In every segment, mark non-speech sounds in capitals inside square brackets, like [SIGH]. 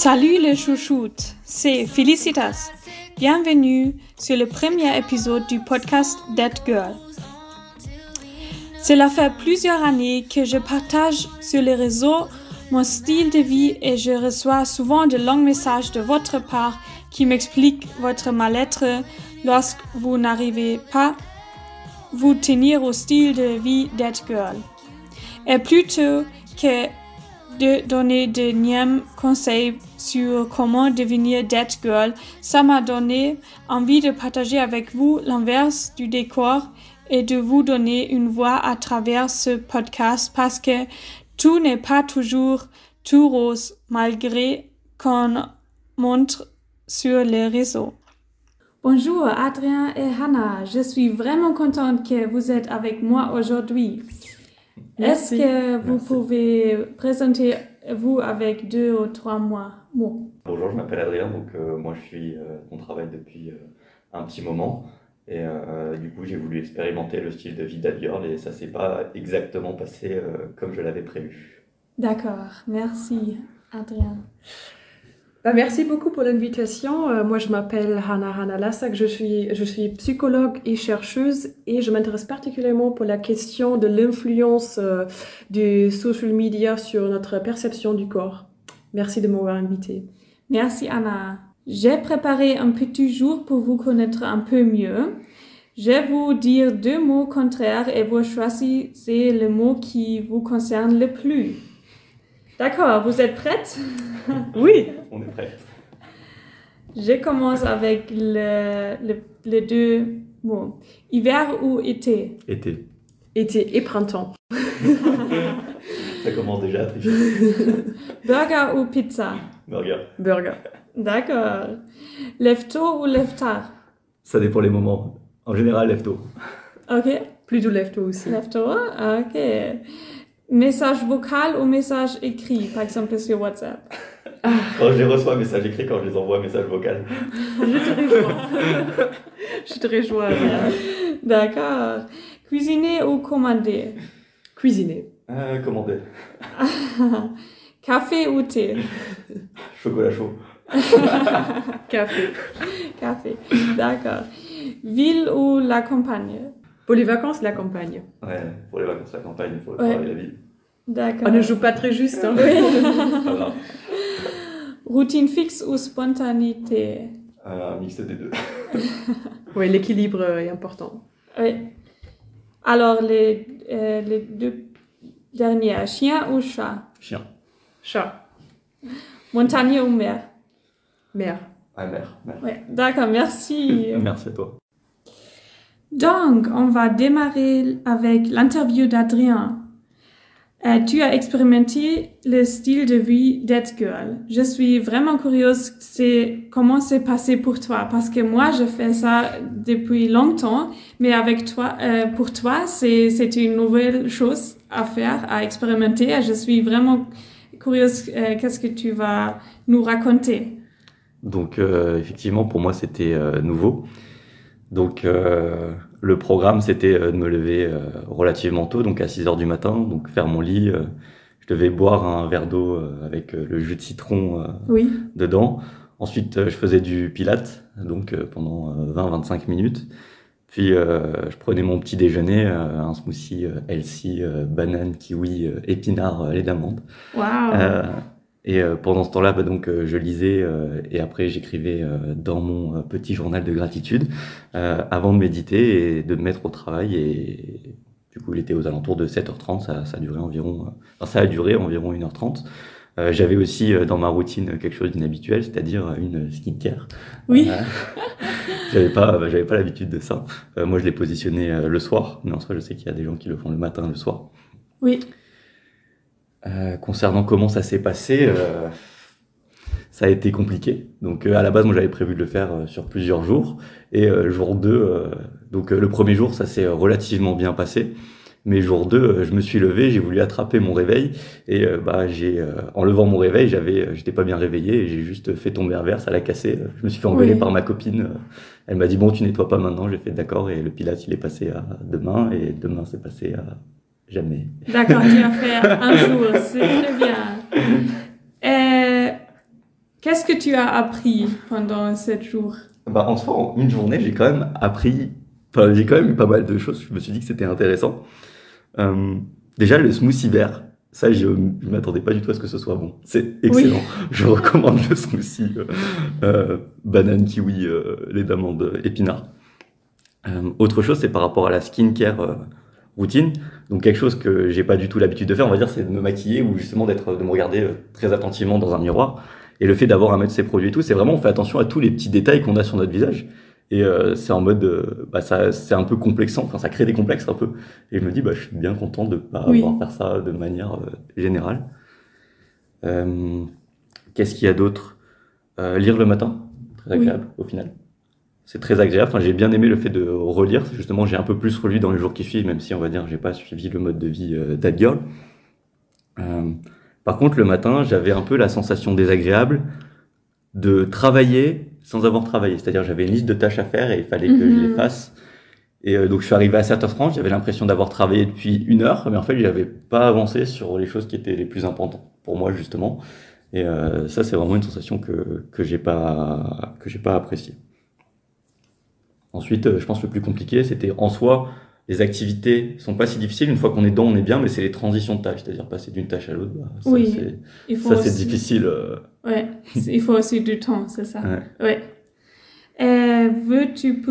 Salut les chouchoutes, c'est Felicitas. Bienvenue sur le premier épisode du podcast Dead Girl. Cela fait plusieurs années que je partage sur les réseaux mon style de vie et je reçois souvent de longs messages de votre part qui m'expliquent votre mal-être lorsque vous n'arrivez pas vous tenir au style de vie Dead Girl. Et plutôt que de donner de nièmes conseils sur comment devenir Dead Girl, ça m'a donné envie de partager avec vous l'inverse du décor et de vous donner une voix à travers ce podcast parce que tout n'est pas toujours tout rose malgré qu'on montre sur les réseaux. Bonjour Adrien et Hannah, je suis vraiment contente que vous êtes avec moi aujourd'hui. Est-ce que vous Merci. pouvez présenter vous avec deux ou trois mois mots Bonjour, je m'appelle Adrien, donc euh, moi je suis, euh, on travaille depuis euh, un petit moment et du coup j'ai voulu expérimenter le style de vie Dead Girl et ça s'est pas exactement passé comme je l'avais prévu. D'accord, merci Adrien. Bah, merci beaucoup pour l'invitation. Euh, moi, je m'appelle Hannah Hannah Lassak. Je suis, je suis psychologue et chercheuse et je m'intéresse particulièrement pour la question de l'influence euh, du social media sur notre perception du corps. Merci de m'avoir invité. Merci Anna. J'ai préparé un petit jour pour vous connaître un peu mieux. Je vais vous dire deux mots contraires et vous choisissez le mot qui vous concerne le plus. D'accord, vous êtes prête? [LAUGHS] Oui, On est prêt. Je commence avec le, le- les deux mots. Hiver ou été? Été. été et printemps. [LAUGHS] Ça commence déjà à tricher. [LAUGHS] Burger ou pizza? Burger. Burger. D'accord. Lève tôt ou lève tard Ça dépend les moments. En général, lève tôt. Ok. Plutôt lève-tôt aussi. Lève tôt, ok. Message vocal ou message écrit, par exemple sur WhatsApp Quand je les reçois, message écrit, quand je les envoie, message vocal. Je te rejoins. [LAUGHS] je te rejoins. D'accord. Cuisiner ou commander? Cuisiner. Euh, commandé. [LAUGHS] Café ou thé? [LAUGHS] Chocolat chaud. [LAUGHS] Café. Café. D'accord. Ville ou la campagne? Pour les vacances, la campagne. Ouais, pour les vacances, la campagne, pour le Ouais. travail, la vie. D'accord. On ne joue pas très juste. hein. Routine fixe ou spontanéité? Euh, un mix des deux. Oui, l'équilibre est important. Oui. Alors, les, euh, les deux dernières, chien ou chat Chien. Chat. Montagne ou mer? Mère. Ah, mère. mère. Ouais, d'accord, merci. [LAUGHS] Merci à toi. Donc, on va démarrer avec l'interview d'Adrien. Euh, tu as expérimenté le style de vie Dead Girl. Je suis vraiment curieuse c'est comment c'est passé pour toi? Parce que moi je fais ça depuis longtemps, mais avec toi, euh, pour toi c'est c'est une nouvelle chose à faire, à expérimenter. Et je suis vraiment curieuse euh, qu'est-ce que tu vas nous raconter. Donc euh, effectivement, pour moi, c'était euh, nouveau. Donc euh, le programme, c'était euh, de me lever euh, relativement tôt, donc à 6 heures du matin, donc faire mon lit. euh, je devais boire un verre d'eau euh, avec le jus de citron euh, Oui. dedans. Ensuite, je faisais du pilate, donc euh, pendant 20-25 minutes. Puis euh, je prenais mon petit déjeuner, euh, un smoothie euh, healthy, euh, banane, kiwi, euh, épinard, lait d'amande. Wow. Euh, et euh, pendant ce temps-là, bah, donc, euh, je lisais euh, et après j'écrivais euh, dans mon petit journal de gratitude euh, avant de méditer et de me mettre au travail. Et du coup, il était aux alentours de 7h30, ça, ça a duré environ, enfin, ça a duré environ 1h30. Euh, J'avais aussi euh, dans ma routine quelque chose d'inhabituel, c'est-à-dire une skincare. Oui. Euh, [LAUGHS] j'avais pas, bah, j'avais pas l'habitude de ça. Euh, moi, je l'ai positionné euh, le soir, mais en soi, je sais qu'il y a des gens qui le font le matin, le soir. Oui. Euh, concernant comment ça s'est passé, euh, ça a été compliqué. Donc euh, à la base, moi j'avais prévu de le faire euh, sur plusieurs jours. Et euh, jour 2, euh, donc euh, le premier jour, ça s'est euh, relativement bien passé. Mais jour 2, euh, je me suis levé, j'ai voulu attraper mon réveil. Et euh, bah, j'ai, euh, en levant mon réveil, j'avais, j'étais pas bien réveillé. Et j'ai juste fait tomber un verre, ça l'a cassé. Euh, Je me suis fait engueuler Oui. par ma copine. Elle m'a dit, bon, tu nettoies pas maintenant. J'ai fait d'accord. Et le pilate, il est passé à demain. Et demain, c'est passé à jamais. D'accord, tu as fait [LAUGHS] un jour, c'est très bien. Qu'est-ce que tu as appris pendant sept jours? Bah, En soi, en une journée, j'ai quand même appris, enfin, j'ai quand même eu pas mal de choses. Je me suis dit que c'était intéressant. Euh, déjà, le smoothie vert, ça, je ne m'attendais pas du tout à ce que ce soit bon. C'est excellent. [LAUGHS] Je recommande le smoothie euh, euh, banane, kiwi, lait d'amande, épinards. Euh, autre chose, c'est par rapport à la skincare routine. Donc quelque chose que j'ai pas du tout l'habitude de faire, on va dire, c'est de me maquiller ou justement d'être, de me regarder très attentivement dans un miroir. Et le fait d'avoir à mettre ces produits et tout, c'est vraiment on fait attention à tous les petits détails qu'on a sur notre visage. Et euh, c'est en mode, euh, bah ça, c'est un peu complexant. Enfin, ça crée des complexes un peu. Et je me dis, bah, je suis bien content de pas Oui. avoir faire ça de manière euh, générale. Euh, Qu'est-ce qu'il y a d'autre? Euh, Lire le matin, très Oui. agréable au final. C'est très agréable. Enfin, j'ai bien aimé le fait de relire. Justement, j'ai un peu plus relu dans les jours qui suivent, même si on va dire j'ai pas suivi le mode de vie d'Ad Girl. Euh, par contre, le matin, j'avais un peu la sensation désagréable de travailler sans avoir travaillé. C'est-à-dire, j'avais une liste de tâches à faire et il fallait que je Mhm. les fasse. Et euh, donc, je suis arrivé à 7h30, j'avais l'impression d'avoir travaillé depuis une heure, mais en fait, j'avais pas avancé sur les choses qui étaient les plus importantes pour moi, justement. Et euh, ça, c'est vraiment une sensation que, que j'ai pas, que j'ai pas appréciée. Ensuite, euh, je pense que le plus compliqué, c'était en soi, les activités sont pas si difficiles. Une fois qu'on est dedans, on est bien, mais c'est les transitions de tâches, c'est-à-dire passer d'une tâche à l'autre. bah, ça, Oui. c'est- Il faut ça, c'est aussi- difficile. euh, Ouais, il faut aussi du temps, c'est ça. Ouais. Ouais. Euh, Veux-tu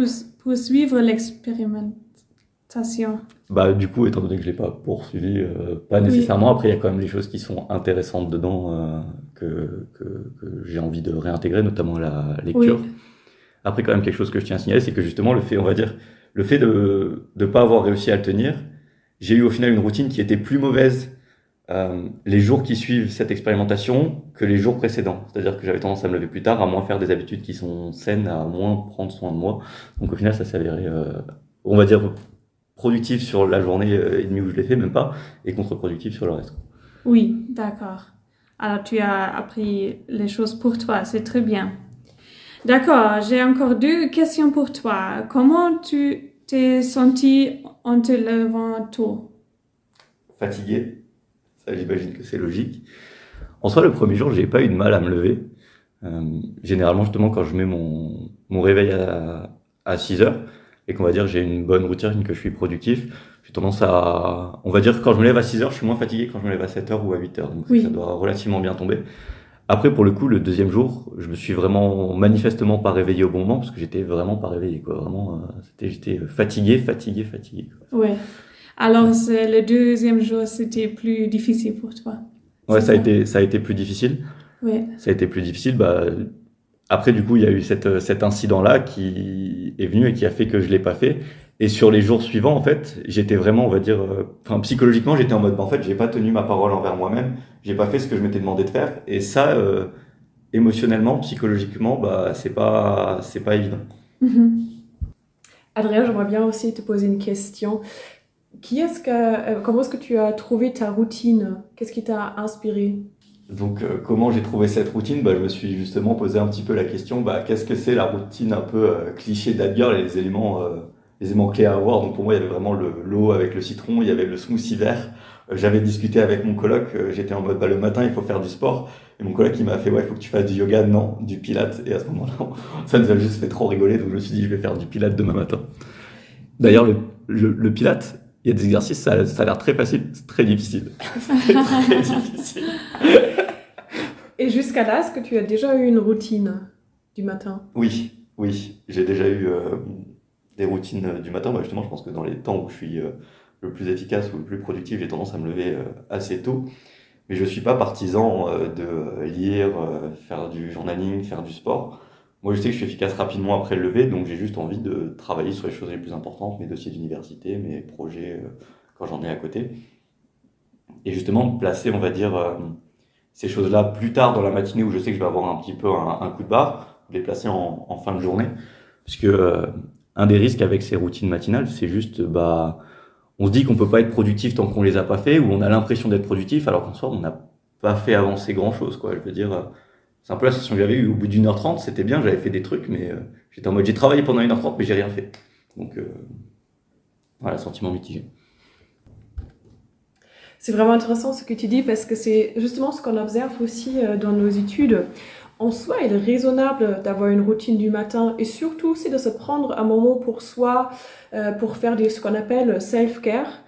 poursuivre l'expérimentation? Bah, du coup, étant donné que je l'ai pas poursuivi, euh, pas nécessairement. Après, il y a quand même des choses qui sont intéressantes dedans que, que, que j'ai envie de réintégrer, notamment la lecture. Oui. Après, quand même, quelque chose que je tiens à signaler, c'est que justement, le fait, on va dire, le fait de ne pas avoir réussi à le tenir, j'ai eu au final une routine qui était plus mauvaise euh, les jours qui suivent cette expérimentation que les jours précédents. C'est-à-dire que j'avais tendance à me lever plus tard, à moins faire des habitudes qui sont saines, à moins prendre soin de moi. Donc au final, ça s'est avéré, euh, on va dire, productif sur la journée euh, et demie où je l'ai fait, même pas, et contre-productif sur le reste. Oui, d'accord. Alors tu as appris les choses pour toi, c'est très bien. D'accord, j'ai encore deux questions pour toi. Comment tu t'es senti en te levant tôt? Fatigué, ça j'imagine que c'est logique. En soi, le premier jour, j'ai pas eu de mal à me lever. Euh, généralement, justement, quand je mets mon, mon réveil à, à 6 heures et qu'on va dire j'ai une bonne routine, que je suis productif, j'ai tendance à, on va dire que quand je me lève à 6 heures, je suis moins fatigué quand je me lève à 7 heures ou à 8 heures. Donc Oui. ça doit relativement bien tomber. Après, pour le coup, le deuxième jour, je me suis vraiment manifestement pas réveillé au bon moment parce que j'étais vraiment pas réveillé, quoi. Vraiment, euh, c'était, j'étais fatigué, fatigué, fatigué. quoi. Oui. Alors le deuxième jour, c'était plus difficile pour toi. Ouais, C'est ça a ça? été, ça a été plus difficile. Oui. ça a été plus difficile. Bah, après, du coup, il y a eu cette, cet incident-là qui est venu et qui a fait que je l'ai pas fait. Et sur les jours suivants, en fait, j'étais vraiment, on va dire, euh, enfin, psychologiquement, j'étais en mode, bah, en fait, j'ai pas tenu ma parole envers moi-même, j'ai pas fait ce que je m'étais demandé de faire. Et ça, euh, émotionnellement, psychologiquement, bah, c'est pas, c'est pas évident. Mhm. Adrien, j'aimerais bien aussi te poser une question. Qui est-ce que, euh, comment est-ce que tu as trouvé ta routine? Qu'est-ce qui t'a inspiré? Donc, euh, comment j'ai trouvé cette routine? Bah, Je me suis justement posé un petit peu la question, bah, qu'est-ce que c'est la routine un peu euh, cliché d'Adgirl et les éléments, les éléments clés à avoir Donc, pour moi, il y avait vraiment le- l'eau avec le citron, il y avait le smoothie vert. Euh, J'avais discuté avec mon coloc, euh, j'étais en mode, bah, le matin, il faut faire du sport. Et mon coloc, il m'a fait, ouais, il faut que tu fasses du yoga, non, du pilate. Et à ce moment-là, [LAUGHS] ça nous a juste fait trop rigoler, donc je me suis dit, je vais faire du pilate demain matin. D'ailleurs, le, le, le pilate, il y a des exercices, ça, ça a l'air très facile, c'est très difficile. [LAUGHS] C'est très difficile. [LAUGHS] Et jusqu'à là, est-ce que tu as déjà eu une routine du matin? Oui, oui, j'ai déjà eu euh, des routines euh, du matin. Bah, justement, je pense que dans les temps où je suis euh, le plus efficace ou le plus productif, j'ai tendance à me lever euh, assez tôt. Mais je suis pas partisan de lire, faire du journaling, faire du sport. Moi, je sais que je suis efficace rapidement après le lever, donc j'ai juste envie de travailler sur les choses les plus importantes, mes dossiers d'université, mes projets quand j'en ai à côté. Et justement, placer, on va dire, ces choses-là plus tard dans la matinée où je sais que je vais avoir un petit peu un, coup de barre, les placer en, en fin de journée. Puisque euh, un des risques avec ces routines matinales, c'est juste, bah, on se dit qu'on peut pas être productif tant qu'on les a pas fait, ou on a l'impression d'être productif, alors qu'en soi, on n'a pas fait avancer grand chose, quoi. Je veux dire, c'est un peu la sensation que j'avais eue. Au bout d'une heure trente, c'était bien, j'avais fait des trucs, mais euh, j'étais en mode, j'ai travaillé pendant une heure trente, mais j'ai rien fait. Donc, euh, voilà, sentiment mitigé. C'est vraiment intéressant ce que tu dis parce que c'est justement ce qu'on observe aussi euh, dans nos études. En soi, il est raisonnable d'avoir une routine du matin et surtout, c'est de se prendre un moment pour soi, euh, pour faire ce qu'on appelle self-care.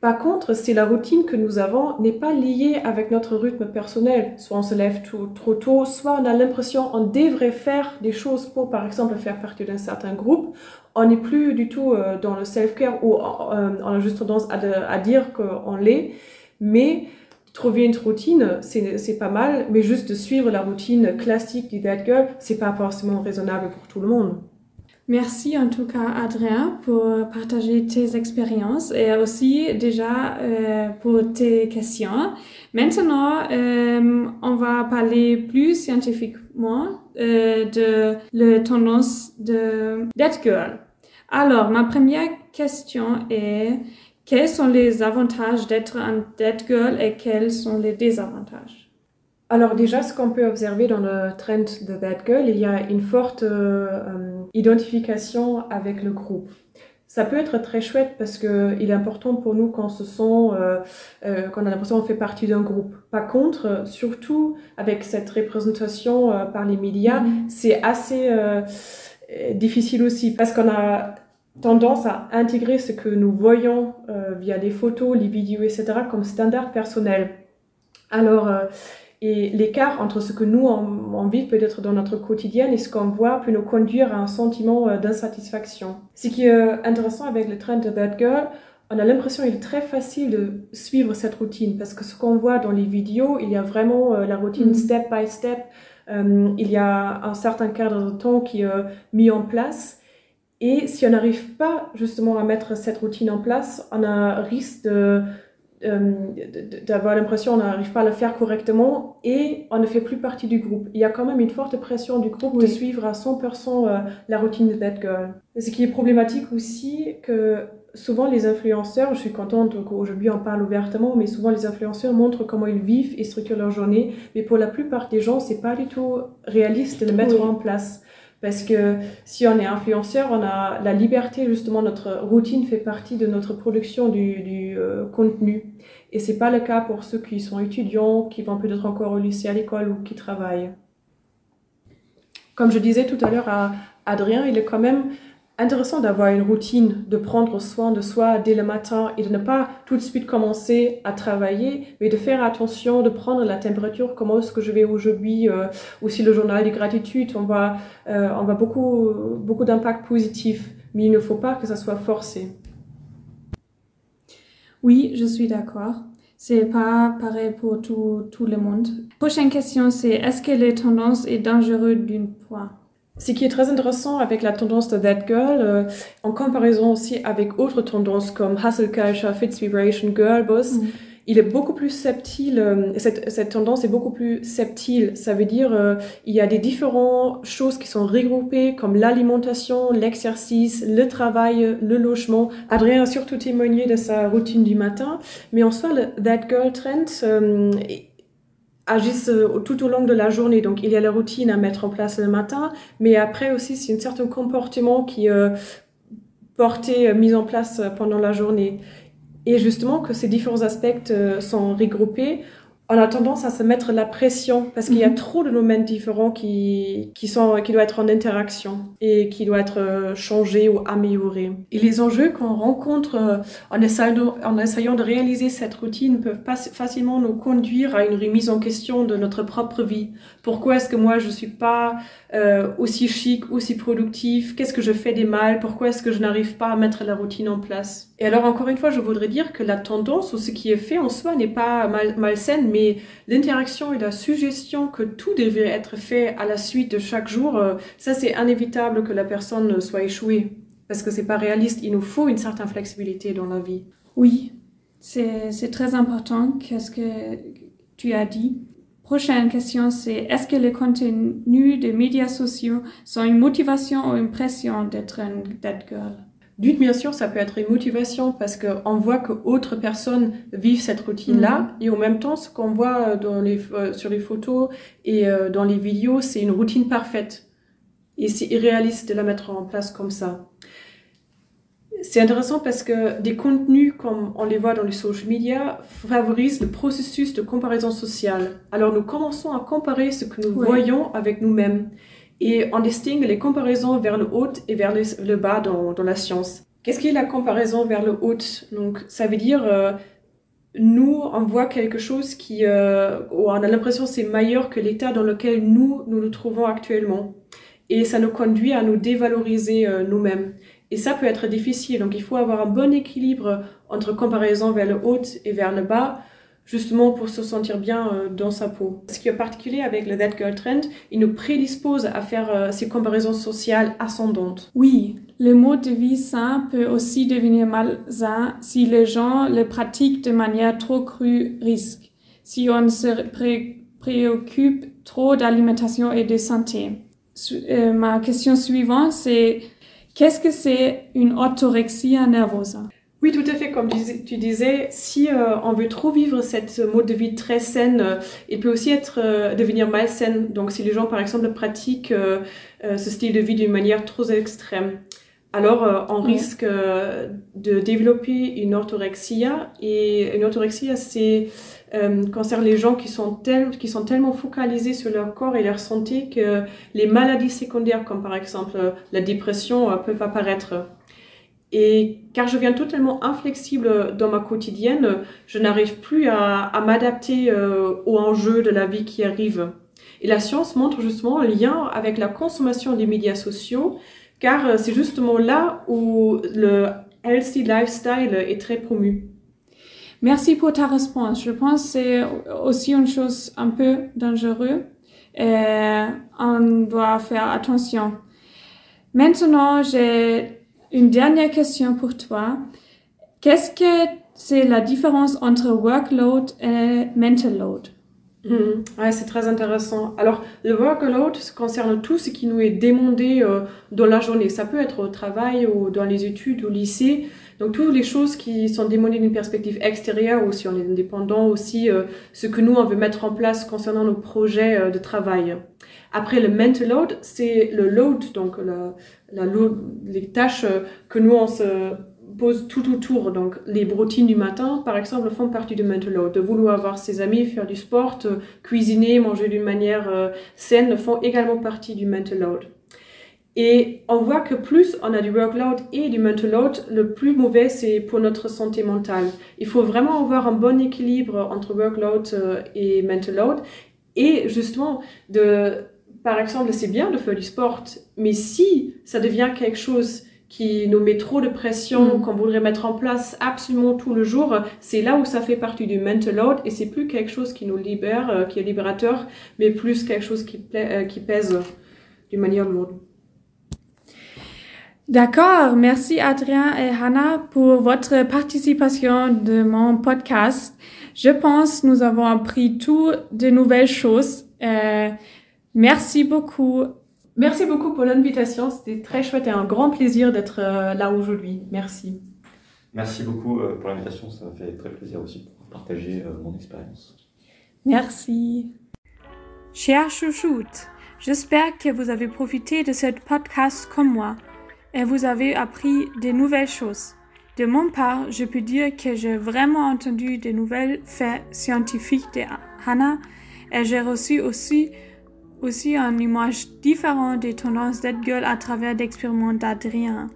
Par contre, si la routine que nous avons n'est pas liée avec notre rythme personnel, soit on se lève trop tôt, soit on a l'impression qu'on devrait faire des choses pour, par exemple, faire partie d'un certain groupe, on n'est plus du tout euh, dans le self-care ou euh, on a juste tendance à, à dire qu'on l'est. Mais trouver une routine, c'est pas mal, mais juste de suivre la routine classique du Dead Girl, c'est pas forcément raisonnable pour tout le monde. Merci en tout cas, Adrien, pour partager tes expériences et aussi déjà euh, pour tes questions. Maintenant, euh, on va parler plus scientifiquement euh, de la tendance de Dead Girl. Alors, ma première question est quels sont les avantages d'être un dead girl et quels sont les désavantages? Alors déjà, ce qu'on peut observer dans le trend de Dead Girl, il y a une forte euh, identification avec le groupe. Ça peut être très chouette parce que il est important pour nous qu'on se sent, euh, euh, qu'on a l'impression qu'on fait partie d'un groupe. Par contre, surtout avec cette représentation par les médias, mm-hmm. c'est assez difficile aussi parce qu'on a tendance à intégrer ce que nous voyons euh, via les photos, les vidéos, etc. comme standard personnel. Alors, euh, et l'écart entre ce que nous on, vit peut-être dans notre quotidien et ce qu'on voit peut nous conduire à un sentiment euh, d'insatisfaction. Ce qui est intéressant avec le trend de Bad Girl, on a l'impression qu'il est très facile de suivre cette routine parce que ce qu'on voit dans les vidéos, il y a vraiment la routine mm. step by step. il y a un certain cadre de temps qui est mis en place et si on n'arrive pas justement à mettre cette routine en place, on a risque de, euh, d'avoir l'impression qu'on n'arrive pas à le faire correctement et on ne fait plus partie du groupe. Il y a quand même une forte pression du groupe de suivre à 100% euh, la routine de That Girl. ce qui est problématique aussi, que souvent les influenceurs, je suis contente qu'aujourd'hui on parle ouvertement, mais souvent les influenceurs montrent comment ils vivent et structurent leur journée, mais pour la plupart des gens, c'est pas du tout réaliste de le mettre en place. Parce que si on est influenceur, on a la liberté, justement, notre routine fait partie de notre production du, du euh, contenu. Et c'est pas le cas pour ceux qui sont étudiants, qui vont peut-être encore au lycée, à l'école ou qui travaillent. Comme je disais tout à l'heure à Adrien, il est quand même intéressant d'avoir une routine, de prendre soin de soi dès le matin et de ne pas tout de suite commencer à travailler, mais de faire attention, de prendre la température, comment est-ce que je vais aujourd'hui, euh, aussi le journal de gratitude, on voit, euh, on voit beaucoup, beaucoup d'impact positif, mais il ne faut pas que ça soit forcé. Oui, je suis d'accord. C'est pas pareil pour tout, tout le monde. Prochaine question, c'est est-ce que les tendances est dangereux d'une fois? Ce qui est très intéressant avec la tendance de That Girl, euh, en comparaison aussi avec autres tendances comme Hustle Culture, Fits Vibration, Girl Boss, mm. il est beaucoup plus subtil, euh, cette, cette, tendance est beaucoup plus subtile. Ça veut dire euh, il y a des différentes choses qui sont regroupées comme l'alimentation, l'exercice, le travail, le logement. Adrien a surtout témoigné de sa routine du matin, mais en soi, le That Girl Trend agissent euh, tout au long de la journée. Donc, il y a la routine à mettre en place le matin, mais après aussi, c'est un certain comportement qui est euh, porté, euh, mis en place pendant la journée. Et justement, que ces différents aspects sont regroupés, on a tendance à se mettre la pression parce qu'il y a mhm. trop de domaines différents qui, qui, sont, qui doivent être en interaction et qui doivent être euh, changés ou améliorés. Et les enjeux qu'on rencontre euh, en essayant, en essayant de réaliser cette routine peuvent pas facilement nous conduire à une remise en question de notre propre vie. Pourquoi est-ce que moi je suis pas euh, aussi chic, aussi productif? Qu'est-ce que je fais des mal? Pourquoi est-ce que je n'arrive pas à mettre la routine en place? Et alors, encore une fois, je voudrais dire que la tendance ou ce qui est fait en soi n'est pas mal, malsaine, mais l'interaction et la suggestion que tout devrait être fait à la suite de chaque jour, euh, ça, c'est inévitable que la personne soit échouée. Parce que c'est pas réaliste. Il nous faut une certaine flexibilité dans la vie. Oui, c'est très important. Qu'est-ce que tu as dit? Prochaine question, c'est est-ce que les contenus des médias sociaux sont une motivation ou une pression d'être un dead girl? D'une, bien sûr, ça peut être une motivation parce qu'on voit que autres personnes vivent cette routine-là mm-hmm. et en même temps, ce qu'on voit dans les, euh, sur les photos et euh, dans les vidéos, c'est une routine parfaite. Et c'est irréaliste de la mettre en place comme ça. C'est intéressant parce que des contenus comme on les voit dans les social media favorisent le processus de comparaison sociale. Alors nous commençons à comparer ce que nous voyons avec nous-mêmes et on distingue les comparaisons vers le haut et vers le, bas dans, la science. Qu'est-ce est la comparaison vers le haut? Donc ça veut dire euh, nous on voit quelque chose qui euh, on a l'impression c'est meilleur que l'état dans lequel nous nous nous trouvons actuellement et ça nous conduit à nous dévaloriser euh, nous-mêmes. Et ça peut être difficile. Donc il faut avoir un bon équilibre entre comparaison vers le haut et vers le bas, justement pour se sentir bien euh, dans sa peau. Ce qui est particulier avec le That Girl Trend, il nous prédispose à faire euh, ces comparaisons sociales ascendantes. Oui, le mode de vie sain peut aussi devenir malsain si les gens le pratiquent de manière trop crue risque, si on se préoccupe trop d'alimentation et de santé. Euh, ma question suivante, c'est Qu'est-ce que c'est une orthorexie nervosa? Oui, tout à fait. Comme tu disais, si euh, on veut trop vivre cette mode de vie très saine, euh, il peut aussi être devenir malsaine. Donc, si les gens, par exemple, pratiquent ce style de vie d'une manière trop extrême, alors on risque de développer une orthorexie. Et une orthorexie, c'est euh, concerne les gens qui sont, tel, qui sont tellement focalisés sur leur corps et leur santé que les maladies secondaires, comme par exemple euh, la dépression, euh, peuvent apparaître. Et car je viens totalement inflexible dans ma quotidienne, je n'arrive plus à, m'adapter euh, aux enjeux de la vie qui arrive. Et la science montre justement le lien avec la consommation des médias sociaux, car c'est justement là où le healthy lifestyle est très promu. Merci pour ta réponse. Je pense que c'est aussi une chose un peu dangereuse et on doit faire attention. Maintenant, j'ai une dernière question pour toi. Qu'est-ce que c'est la différence entre workload et mental load? Hmm. Ouais, c'est très intéressant. Alors, le workload concerne tout ce qui nous est demandé euh, dans la journée. Ça peut être au travail ou dans les études, au lycée. Donc toutes les choses qui sont démonies d'une perspective extérieure ou si on est indépendant aussi, euh, ce que nous on veut mettre en place concernant nos projets euh, de travail. Après le mental load, c'est le load, donc la, la les tâches euh, que nous on se pose tout autour. Donc les routines du matin, par exemple, font partie du mental load. De vouloir avoir ses amis, faire du sport, cuisiner, manger d'une manière saine font également partie du mental load. Et on voit que plus on a du workload et du mental load, le plus mauvais c'est pour notre santé mentale. Il faut vraiment avoir un bon équilibre entre workload euh, et mental load. Et justement, de, par exemple, c'est bien de faire du sport, mais si ça devient quelque chose qui nous met trop de pression, mm. qu'on voudrait mettre en place absolument tout le jour, c'est là où ça fait partie du mental load et c'est plus quelque chose qui nous libère, euh, qui est libérateur, mais plus quelque chose qui, euh, qui pèse d'une manière lourde. D'accord, merci Adrien et Hannah pour votre participation de mon podcast. Je pense nous avons appris tout de nouvelles choses. Euh, merci beaucoup. Merci beaucoup pour l'invitation. C'était très chouette et un grand plaisir d'être euh, là aujourd'hui. Merci. Merci beaucoup euh, pour l'invitation. Ça m'a fait très plaisir aussi pour partager mon expérience. Merci. Chers chouchoutes, j'espère que vous avez profité de ce podcast comme moi et vous avez appris de nouvelles choses. De mon part, je peux dire que j'ai vraiment entendu de nouvelles faits scientifiques de Hannah et j'ai reçu aussi, aussi une image différente des tendances d'Edgar à travers l'expériment d'Adrien.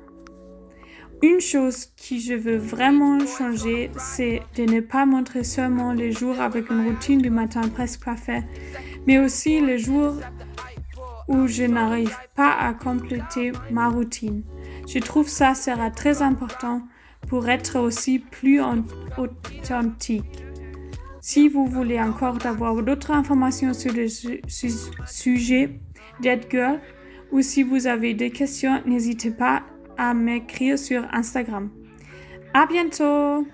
Une chose que je veux vraiment changer, c'est de ne pas montrer seulement les jours avec une routine du matin presque parfaite, mais aussi les jours où je n'arrive pas à compléter ma routine. Je trouve ça sera très important pour être aussi plus authentique. Si vous voulez encore avoir d'autres informations sur le sujet d'Edgar ou si vous avez des questions, n'hésitez pas à m'écrire sur Instagram. À bientôt!